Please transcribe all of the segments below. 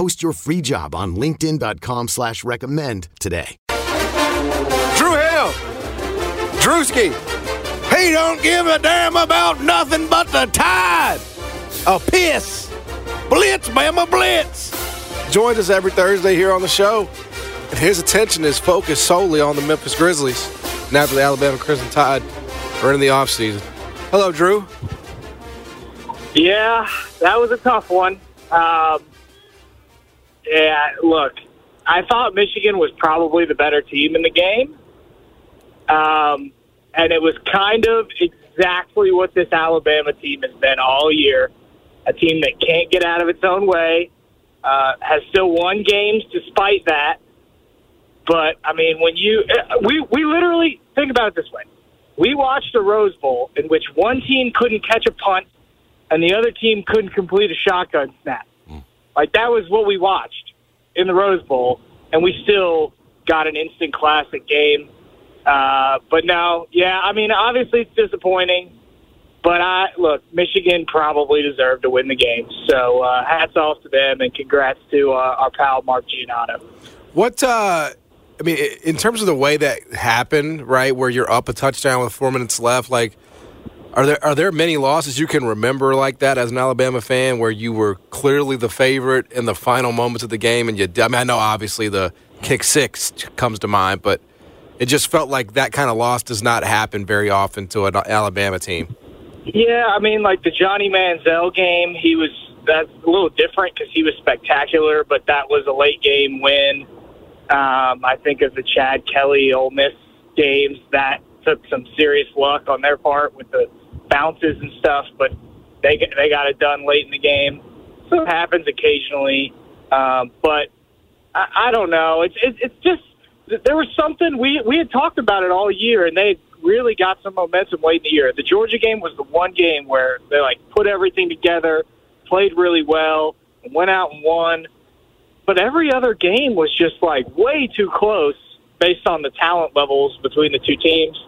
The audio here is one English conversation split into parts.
Post your free job on LinkedIn.com slash recommend today. Drew Hill, Drewski, he don't give a damn about nothing but the tide. A piss. Blitz, Bama Blitz. Joins us every Thursday here on the show. And his attention is focused solely on the Memphis Grizzlies. Now for the Alabama Crimson Tide are in the offseason. Hello, Drew. Yeah, that was a tough one. Um, yeah, look, I thought Michigan was probably the better team in the game. Um, and it was kind of exactly what this Alabama team has been all year. A team that can't get out of its own way, uh, has still won games despite that. But, I mean, when you, uh, we, we literally, think about it this way. We watched a Rose Bowl in which one team couldn't catch a punt and the other team couldn't complete a shotgun snap. Like that was what we watched in the Rose Bowl, and we still got an instant classic game. Uh, but no, yeah, I mean, obviously it's disappointing. But I look, Michigan probably deserved to win the game. So uh, hats off to them, and congrats to uh, our pal Mark Giannotto. What, uh, I mean, in terms of the way that happened, right, where you're up a touchdown with four minutes left, like, are there are there many losses you can remember like that as an Alabama fan where you were clearly the favorite in the final moments of the game and you I mean I know obviously the kick six comes to mind but it just felt like that kind of loss does not happen very often to an Alabama team. Yeah, I mean, like the Johnny Manziel game, he was that's a little different because he was spectacular, but that was a late game win. Um, I think of the Chad Kelly Ole Miss games that took some serious luck on their part with the bounces and stuff, but they they got it done late in the game. So it happens occasionally, um, but I, I don't know. It's it, it's just there was something we we had talked about it all year, and they really got some momentum late in the year. The Georgia game was the one game where they like put everything together, played really well, and went out and won. But every other game was just like way too close based on the talent levels between the two teams.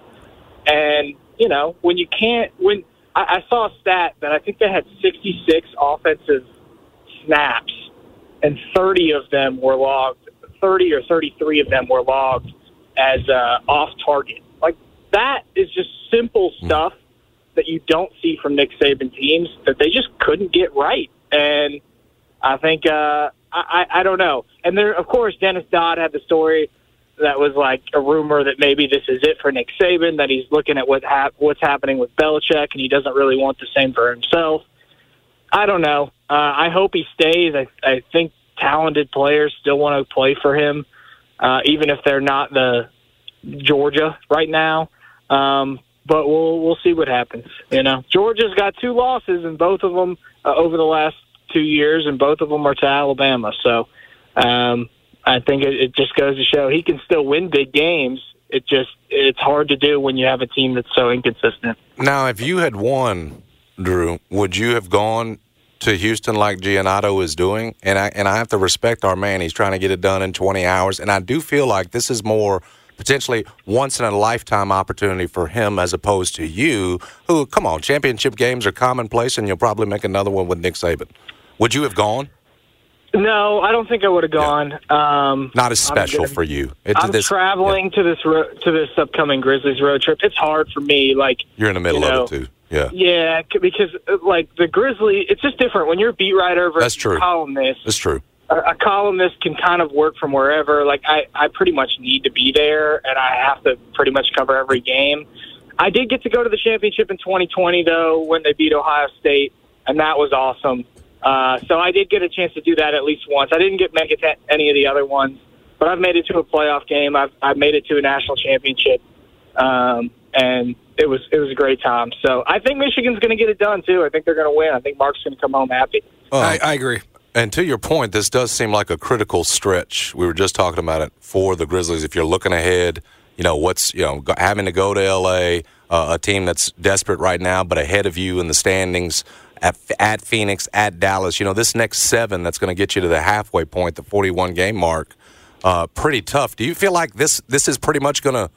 And you know, when you can't, when I, I saw a stat that I think they had 66 offensive snaps, and 30 of them were logged, 30 or 33 of them were logged as uh, off target. Like that is just simple stuff that you don't see from Nick Saban teams that they just couldn't get right. And I think uh, I, I don't know. And there, of course, Dennis Dodd had the story that was like a rumor that maybe this is it for Nick Saban, that he's looking at what hap- what's happening with Belichick, and he doesn't really want the same for himself. I don't know. Uh, I hope he stays. I, I think talented players still want to play for him, uh, even if they're not the Georgia right now. Um, but we'll we'll see what happens. You know, Georgia's got two losses, and both of them uh, over the last two years, and both of them are to Alabama. So. Um, I think it, it just goes to show he can still win big games. It just it's hard to do when you have a team that's so inconsistent. Now, if you had won, Drew, would you have gone to Houston like Giannotto is doing? And I and I have to respect our man. He's trying to get it done in 20 hours, and I do feel like this is more potentially once in a lifetime opportunity for him as opposed to you, who come on, championship games are commonplace, and you'll probably make another one with Nick Saban. Would you have gone? No, I don't think I would have gone. Um, Not as special gonna- for you. It- I'm this- traveling to this ro- to this upcoming Grizzlies road trip. It's hard for me. Like You're in the middle you know, of it too. Yeah. Yeah, c- because uh, like the Grizzly, it's just different when you're a beat writer versus That's true. a columnist. That's true. a, a columnist can kind of work from wherever. Like I, I pretty much need to be there, and I have to pretty much cover every game. I did get to go to the championship in 2020 though when they beat Ohio State, and that was awesome. Uh, so I did get a chance to do that at least once. I didn't get make it to any of the other ones, but I've made it to a playoff game. I've I've made it to a national championship, um, and it was it was a great time. So I think Michigan's going to get it done too. I think they're going to win. I think Mark's going to come home happy. I, I agree. And to your point, this does seem like a critical stretch. We were just talking about it for the Grizzlies. If you're looking ahead, you know what's you know having to go to L.A. Uh, a team that's desperate right now, but ahead of you in the standings at, at Phoenix, at Dallas. You know this next seven that's going to get you to the halfway point, the 41 game mark. Uh, pretty tough. Do you feel like this this is pretty much going to?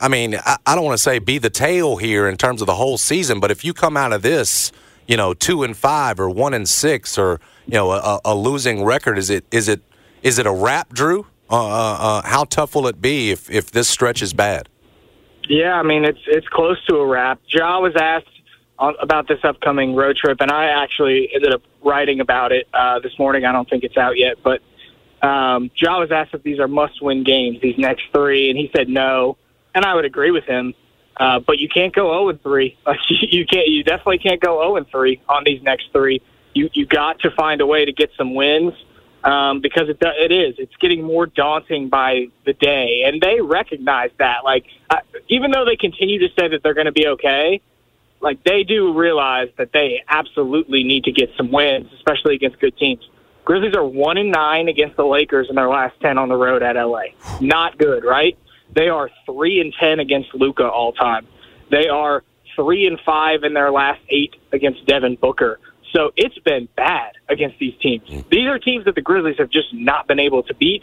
I mean, I, I don't want to say be the tail here in terms of the whole season, but if you come out of this, you know, two and five or one and six or you know a, a losing record, is it is it is it a wrap, Drew? Uh, uh, uh, how tough will it be if if this stretch is bad? Yeah, I mean it's it's close to a wrap. Ja was asked on, about this upcoming road trip, and I actually ended up writing about it uh, this morning. I don't think it's out yet, but um, Ja was asked if these are must-win games, these next three, and he said no, and I would agree with him. Uh, but you can't go 0 and 3. Like you can't, you definitely can't go 0 and 3 on these next three. You you got to find a way to get some wins um, because it it is it's getting more daunting by the day, and they recognize that. Like uh, even though they continue to say that they're going to be okay, like they do realize that they absolutely need to get some wins, especially against good teams. Grizzlies are one and nine against the Lakers in their last ten on the road at LA. Not good, right? They are three and ten against Luka all time. They are three and five in their last eight against Devin Booker. So it's been bad against these teams. These are teams that the Grizzlies have just not been able to beat.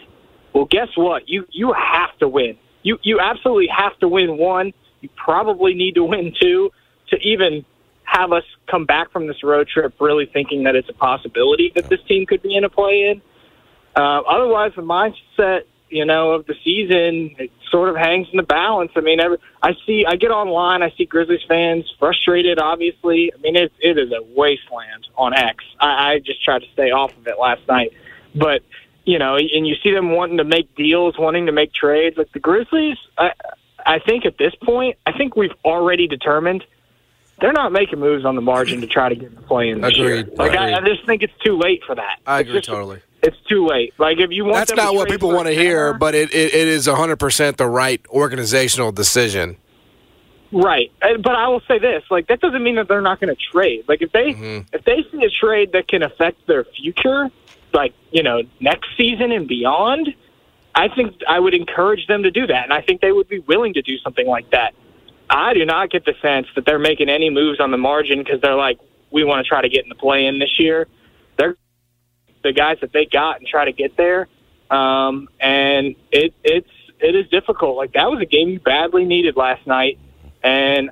Well, guess what? You you have to win. You you absolutely have to win one. You probably need to win two to even have us come back from this road trip really thinking that it's a possibility that this team could be in a play in. Uh, otherwise, the mindset, you know, of the season it sort of hangs in the balance. I mean, every, I see, I get online, I see Grizzlies fans frustrated. Obviously, I mean, it it is a wasteland on X. I, I just tried to stay off of it last night, but you know, and you see them wanting to make deals, wanting to make trades. Like the Grizzlies, I, I think at this point, I think we've already determined they're not making moves on the margin to try to get the play in year. Agreed. Like I, I just think it's too late for that. I It's agree just- totally. It's too late. Like if you want, That's not what people want to hear, but it, it, it is 100% the right organizational decision. Right, but I will say this: like that doesn't mean that they're not going to trade. Like if they Mm-hmm. if they see a trade that can affect their future, like you know next season and beyond, I think I would encourage them to do that, and I think they would be willing to do something like that. I do not get the sense that they're making any moves on the margin because they're like, we want to try to get in the play in this year. The guys that they got and try to get there, um, and it it's it is difficult. Like that was a game you badly needed last night, and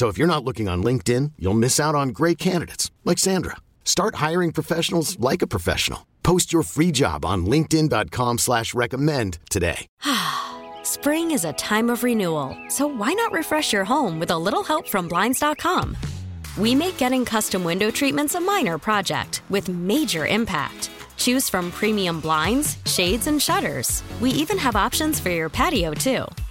So if you're not looking on LinkedIn, you'll miss out on great candidates like Sandra. Start hiring professionals like a professional. Post your free job on linkedin.com slash recommend today. Spring is a time of renewal, so why not refresh your home with a little help from Blinds.com? We make getting custom window treatments a minor project with major impact. Choose from premium blinds, shades, and shutters. We even have options for your patio, too.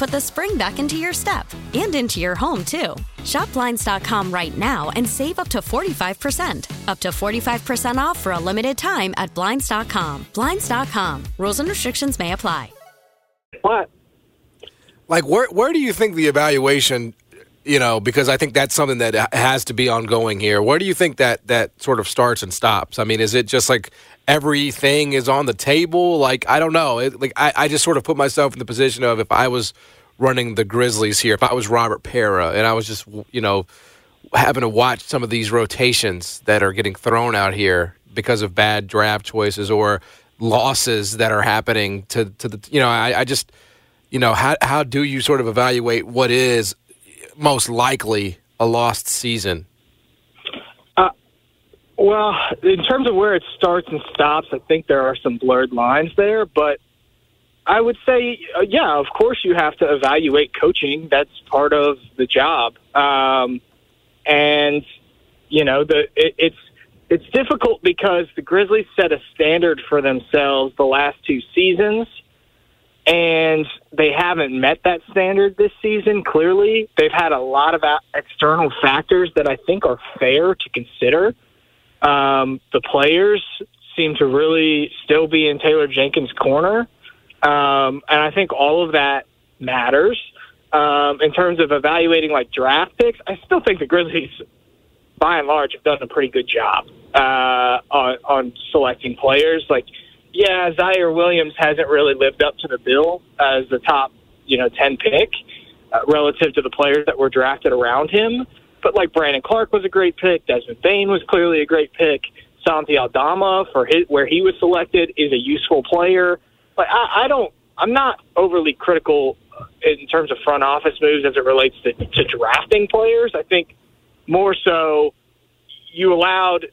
put the spring back into your step and into your home, too. Shop Blinds.com right now and save up to 45%. Up to 45% off for a limited time at Blinds.com. Blinds.com. Rules and restrictions may apply. What? Like, where where do you think the evaluation, you know, because I think that's something that has to be ongoing here. Where do you think that that sort of starts and stops? I mean, is it just like everything is on the table? Like, I don't know. It, like, I, I just sort of put myself in the position of if I was running the Grizzlies here, if I was Robert Pera, and I was just, you know, having to watch some of these rotations that are getting thrown out here because of bad draft choices or losses that are happening to to the, you know, I, I just you know, how how do you sort of evaluate what is most likely a lost season? Well, in terms of where it starts and stops, I think there are some blurred lines there, but I would say, uh, yeah, of course you have to evaluate coaching. That's part of the job, um, and you know, the it, it's it's difficult because the Grizzlies set a standard for themselves the last two seasons and they haven't met that standard this season. Clearly, they've had a lot of external factors that I think are fair to consider. Um, the players seem to really still be in Taylor Jenkins' corner, um, and I think all of that matters. Um, in terms of evaluating like draft picks, I still think the Grizzlies, by and large, have done a pretty good job uh, on, on selecting players. Like yeah, Ziaire Williams hasn't really lived up to the bill as the top, you know, 10 pick uh, relative to the players that were drafted around him. But like Brandon Clarke was a great pick. Desmond Bane was clearly a great pick. Santi Aldama for his, where he was selected is a useful player. But I, I don't, I'm not overly critical in terms of front office moves as it relates to, to drafting players. I think more so you allowed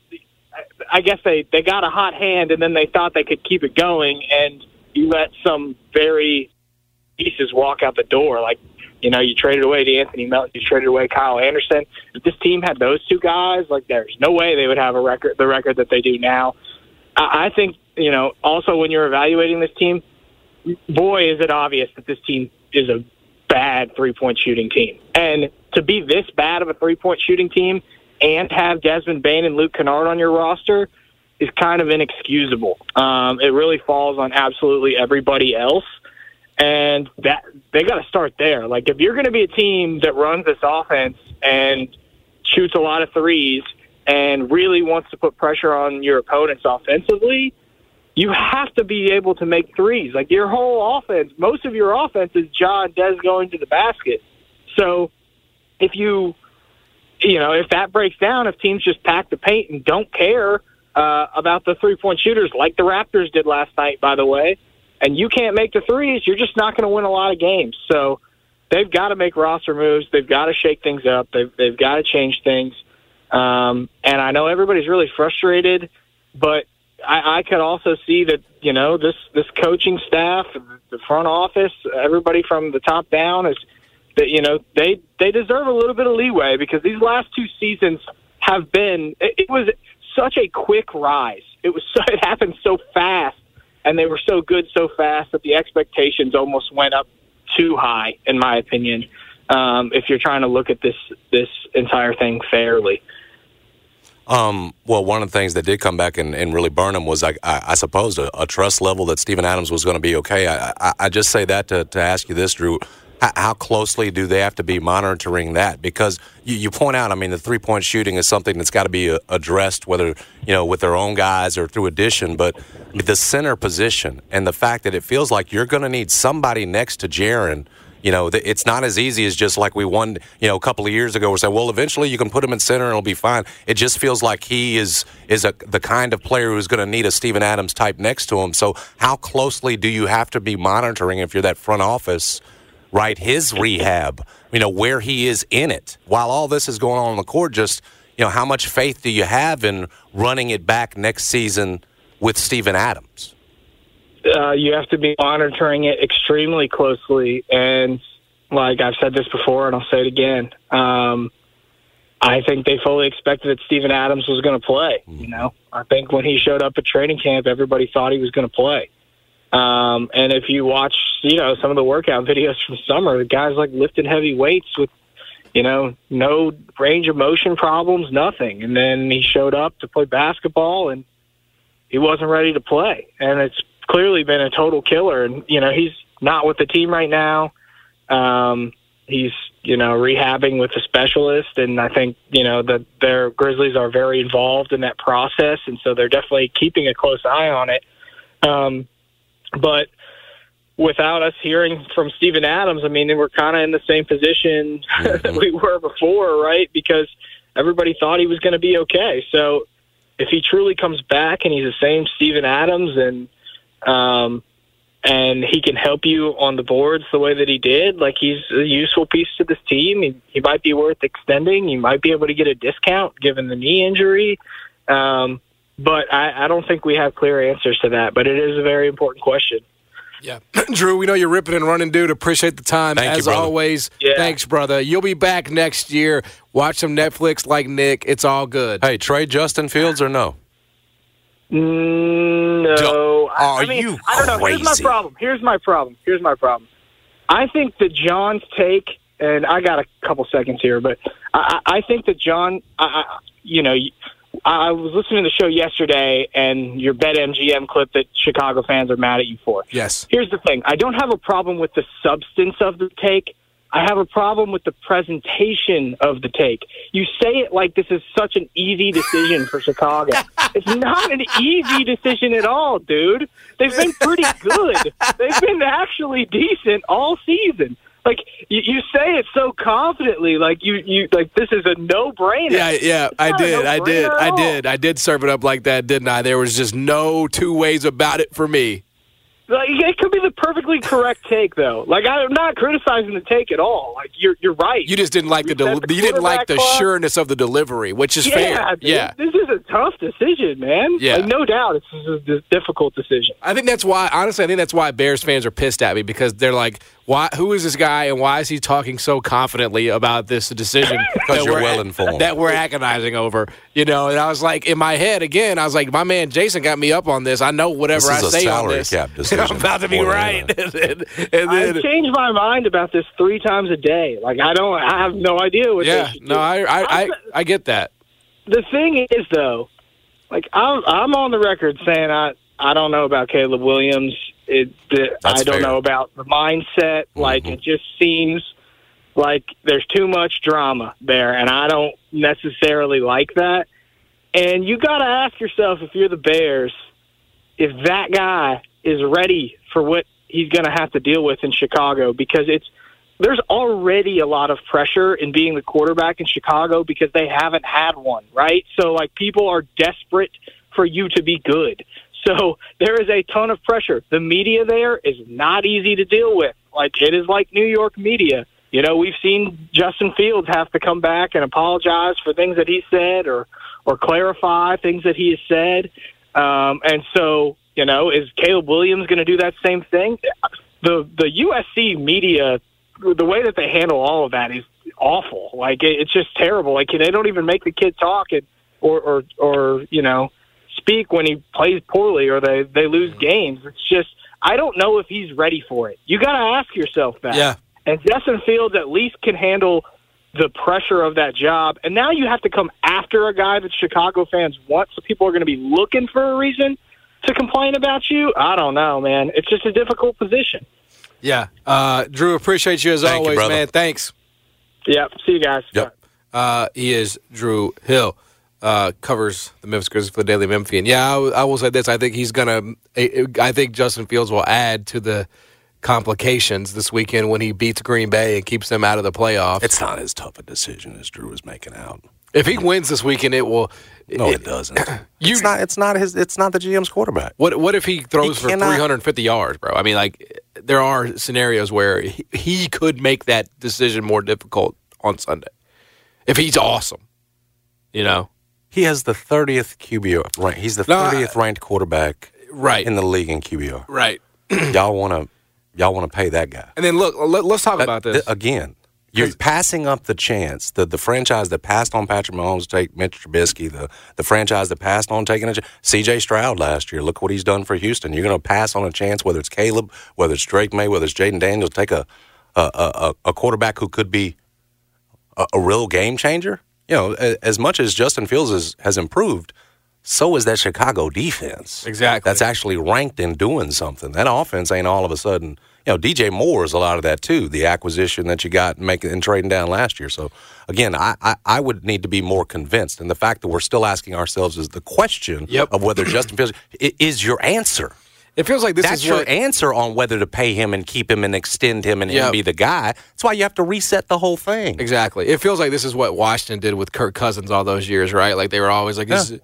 I guess they they got a hot hand and then they thought they could keep it going, and you let some very pieces walk out the door. Like you know, you traded away the Anthony Melton, you traded away Kyle Anderson. If this team had those two guys, like there's no way they would have a record the record that they do now. I, I think you know. Also, when you're evaluating this team, boy, is it obvious that this team is a bad three point shooting team, and to be this bad of a three point shooting team and have Desmond Bane and Luke Kennard on your roster is kind of inexcusable. Um, it really falls on absolutely everybody else. And that they got to start there. Like if you're going to be a team that runs this offense and shoots a lot of threes and really wants to put pressure on your opponents offensively, you have to be able to make threes. Like your whole offense, most of your offense is John Des going to the basket. So if you you know, if that breaks down, if teams just pack the paint and don't care uh, about the three point shooters, like the Raptors did last night, by the way, and you can't make the threes, you're just not going to win a lot of games. So they've got to make roster moves. They've got to shake things up. They've they've got to change things. Um, and I know everybody's really frustrated, but I, I could also see that you know this this coaching staff, the front office, everybody from the top down is that you know they they deserve a little bit of leeway because these last two seasons have been it, it was such a quick rise. It was so, it happened so fast, and they were so good so fast that the expectations almost went up too high, in my opinion. Um, if you're trying to look at this this entire thing fairly. Um, well, one of the things that did come back and, and really burn him was, I, I, I suppose, a, a, trust level that Steven Adams was going to be okay. I, I, I, just say that to, to ask you this, Drew how closely do they have to be monitoring that? Because you, you point out, I mean, the three point shooting is something that's got to be uh, addressed, whether you know with their own guys or through addition. But the center position and the fact that it feels like you're going to need somebody next to Jaren. You know, it's not as easy as just like we won, you know, a couple of years ago. We said, well, eventually you can put him in center and it'll be fine. It just feels like he is is a, the kind of player who's going to need a Steven Adams type next to him. So, how closely do you have to be monitoring if you're that front office? Right? His rehab, you know, where he is in it. While all this is going on on the court, just, you know, how much faith do you have in running it back next season with Steven Adams? uh, you have to be monitoring it extremely closely. And like I've said this before, and I'll say it again. Um, I think they fully expected that Steven Adams was going to play. You know, I think when he showed up at training camp, everybody thought he was going to play. Um, and if you watch, you know, some of the workout videos from summer, the guy's like lifting heavy weights with, you know, no range of motion problems, nothing. And then he showed up to play basketball and he wasn't ready to play. And it's clearly been a total killer. And, you know, he's not with the team right now. Um, he's, you know, rehabbing with a specialist. And I think, you know, that their Grizzlies are very involved in that process. And so they're definitely keeping a close eye on it. Um, but without us hearing from Steven Adams, I mean, we're kind of in the same position that we were before, right? Because everybody thought he was going to be okay. So if he truly comes back and he's the same Steven Adams and um, and he can help you on the boards the way that he did, like he's a useful piece to this team. He, he might be worth extending. You might be able to get a discount given the knee injury. Um, but I, I don't think we have clear answers to that. But it is a very important question. Yeah. Drew, we know you're ripping and running, dude. Appreciate the time. Thank As brother. always, Yeah. thanks, brother. You'll be back next year. Watch some Netflix like Nick. It's all good. Hey, trade Justin Fields or no? Mm, No, Don't- I, are I mean, you I don't know. Here's my problem. Here's my problem. Here's my problem. I think that John's take, and I got a couple seconds here, but I, I I think that John, I, I, you know, I was listening to the show yesterday, and your BetMGM clip that Chicago fans are mad at you for. Yes. Here's the thing: I don't have a problem with the substance of the take. I have a problem with the presentation of the take. You say it like this is such an easy decision for Chicago. It's not an easy decision at all, dude. They've been pretty good. They've been actually decent all season. Like you, you say it so confidently, like you, you like this is a no brainer. Yeah, yeah, I did. I did. I did. I did serve it up like that, didn't I? There was just no two ways about it for me. Like, it could be the perfectly correct take, though. Like I'm not criticizing the take at all. Like you're you're right. You just didn't like the, You del- the you didn't like the club. sureness of the delivery, which is yeah, fair. dude, Yeah. This is a tough decision, man. Yeah. Like, no doubt, it's a difficult decision. I think that's why. Honestly, I think that's why Bears fans are pissed at me because they're like, "Why? Who is this guy, and why is he talking so confidently about this decision?" Because that you're we're- well-informed. That we're agonizing over, you know. And I was like, in my head again, I was like, "My man Jason got me up on this. I know whatever This is I a say on this, cap decision I'm about to be more right." and then, and I've then changed my mind about this three times a day. Like I don't, I have no idea what. yeah, they no, do. I, I, I, I get that. the thing is though, like I'm I'm on the record saying I I don't know about Caleb Williams. It the, I don't fair. know about the mindset. Mm-hmm. Like it just seems like there's too much drama there, and I don't necessarily like that. And you got to ask yourself if you're the Bears, if that guy is ready for what he's going to have to deal with in Chicago, because it's there's already a lot of pressure in being the quarterback in Chicago because they haven't had one, right? So like people are desperate for you to be good. So there is a ton of pressure. The media there is not easy to deal with. Like it is like New York media. You know, we've seen Justin Fields have to come back and apologize for things that he said or or clarify things that he has said. Um, and so, you know, is Caleb Williams going to do that same thing? The the USC media, the way that they handle all of that is awful. Like it, it's just terrible. Like they don't even make the kid talk and or or or you know speak when he plays poorly or they they lose games. It's just I don't know if he's ready for it. You got to ask yourself that. Yeah. And Justin Fields at least can handle the pressure of that job. And now you have to come after a guy that Chicago fans want, so people are going to be looking for a reason to complain about you. I don't know, man. It's just a difficult position. Yeah, uh, Drew, appreciate you as Thank always, brother. man. Thanks. Yeah. See you guys. Yep. Uh, he is Drew Hill. Uh, covers the Memphis Grizzlies for the Daily Memphian. Yeah, I will say this. I think he's gonna. I I think Justin Fields will add to the complications this weekend when he beats Green Bay and keeps them out of the playoffs. It's not as tough a decision as Drew is making out. If he wins this weekend, it will. No, it, doesn't. You- it's not. It's not his. It's not the GM's quarterback. What what if he throws He for cannot- 350 yards, bro? I mean, like there are scenarios where he, he could make that decision more difficult on Sunday if he's awesome. You know, He has the thirtieth QBR. Right. He's the No, thirtieth ranked quarterback right, in the league in QBR. right. y'all want to. Y'all want to pay that guy. And then look, let, us talk about this. th- again. You're passing up the chance. The the franchise that passed on Patrick Mahomes to take Mitch Trubisky, the the franchise that passed on taking a C.J. Stroud last year. Look what he's done for Houston. You're going to pass on a chance, whether it's Caleb, whether it's Drake Maye, whether it's Jayden Daniels, take a a, a, a- a quarterback who could be a, a real game changer. You know, as much as Justin Fields has, has improved, so is that Chicago defense. Exactly. That's actually ranked in doing something. That offense ain't all of a sudden. You know, DJ Moore is a lot of that too. The acquisition that you got making and trading down last year. So again, I, I, I would need to be more convinced. And the fact that we're still asking ourselves is the question Yep. of whether Justin Fields is your answer. It feels like this That's is your what, answer on whether to pay him and keep him and extend him and him be the guy. That's why you have to reset the whole thing. Exactly. It feels like this is what Washington did with Kirk Cousins all those years, right? Like they were always like, is,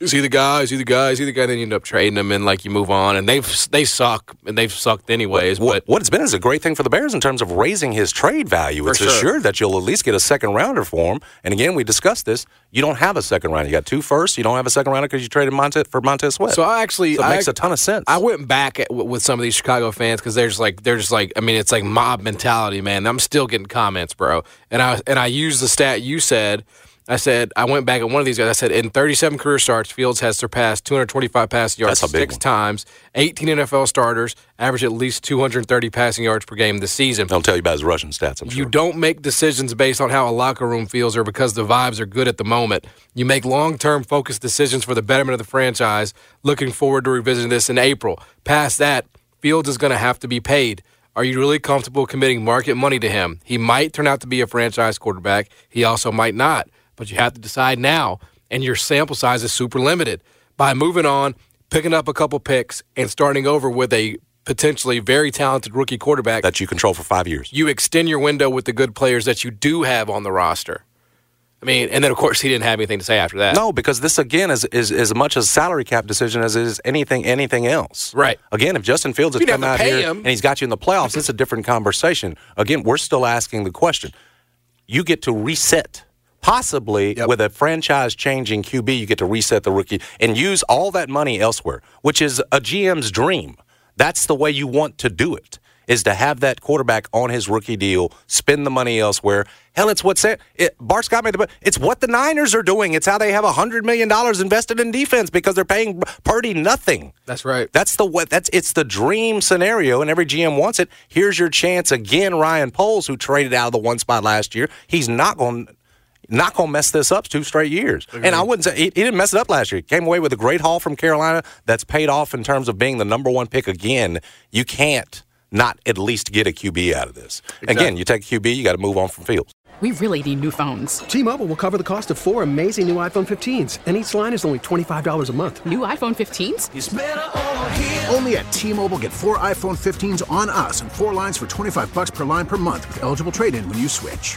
is he the guy? Is he the guy? Is he the guy? Then you end up trading him and like you move on, and they've they suck and they've sucked anyways. What, but what it's been is a great thing for the Bears in terms of raising his trade value. It's sure. assured that you'll at least get a second rounder for him. And again, we discussed this. You don't have a second rounder. You got two firsts. You don't have a second rounder because you traded Monte for Montez Sweat. so I actually So it I, makes a ton of sense. I went back at, with some of these Chicago fans because they're just like they're just like I mean it's like mob mentality, man. I'm still getting comments, bro. And I and I used the stat you said. I said I went back at one of these guys. I said in 37 career starts, Fields has surpassed 225 passing yards That's a big six one. times. 18 NFL starters average at least 230 passing yards per game this season. I'll tell you about his rushing stats. I'm You sure. don't make decisions based on how a locker room feels or because the vibes are good at the moment. You make long term focused decisions for the betterment of the franchise. Looking forward to revisiting this in April. Past that, Fields is going to have to be paid. Are you really comfortable committing market money to him? He might turn out to be a franchise quarterback. He also might not. But you have to decide now, and your sample size is super limited. By moving on, picking up a couple picks, and starting over with a potentially very talented rookie quarterback, that you control for five years. you extend your window with the good players that you do have on the roster. I mean, and then of course he didn't have anything to say after that. No, because this again is, is is as much a salary cap decision as it is anything anything else. Right. Again, if Justin Fields You'd come out here him. and he's got you in the playoffs, it's a different conversation. Again, we're still asking the question. You get to reset. Possibly Yep. with a franchise changing QB, you get to reset the rookie and use all that money elsewhere, which is a GM's dream. That's the way you want to do it. Is to have that quarterback on his rookie deal, spend the money elsewhere. Hell, it's what it, Bart Scott made the. It's what the Niners are doing. It's how they have hundred million dollars invested in defense because they're paying Purdy nothing. That's right. That's the what. That's it's the dream scenario, and every GM wants it. Here's your chance again. Ryan Poles, who traded out of the one spot last year, he's not going. Not gonna mess this up two straight years, and I wouldn't say he, he didn't mess it up last year. He came away with a great haul from Carolina that's paid off in terms of being the number one pick again. You can't not at least get a QB out of this. Again, you take a QB, you got to move on from Fields. We really need new phones. T-Mobile will cover the cost of four amazing new iPhone 15s, and each line is only $25 a month. New iPhone 15s? Only at T-Mobile get four iPhone 15s on us and four lines for 25 bucks per line per month with eligible trade-in when you switch.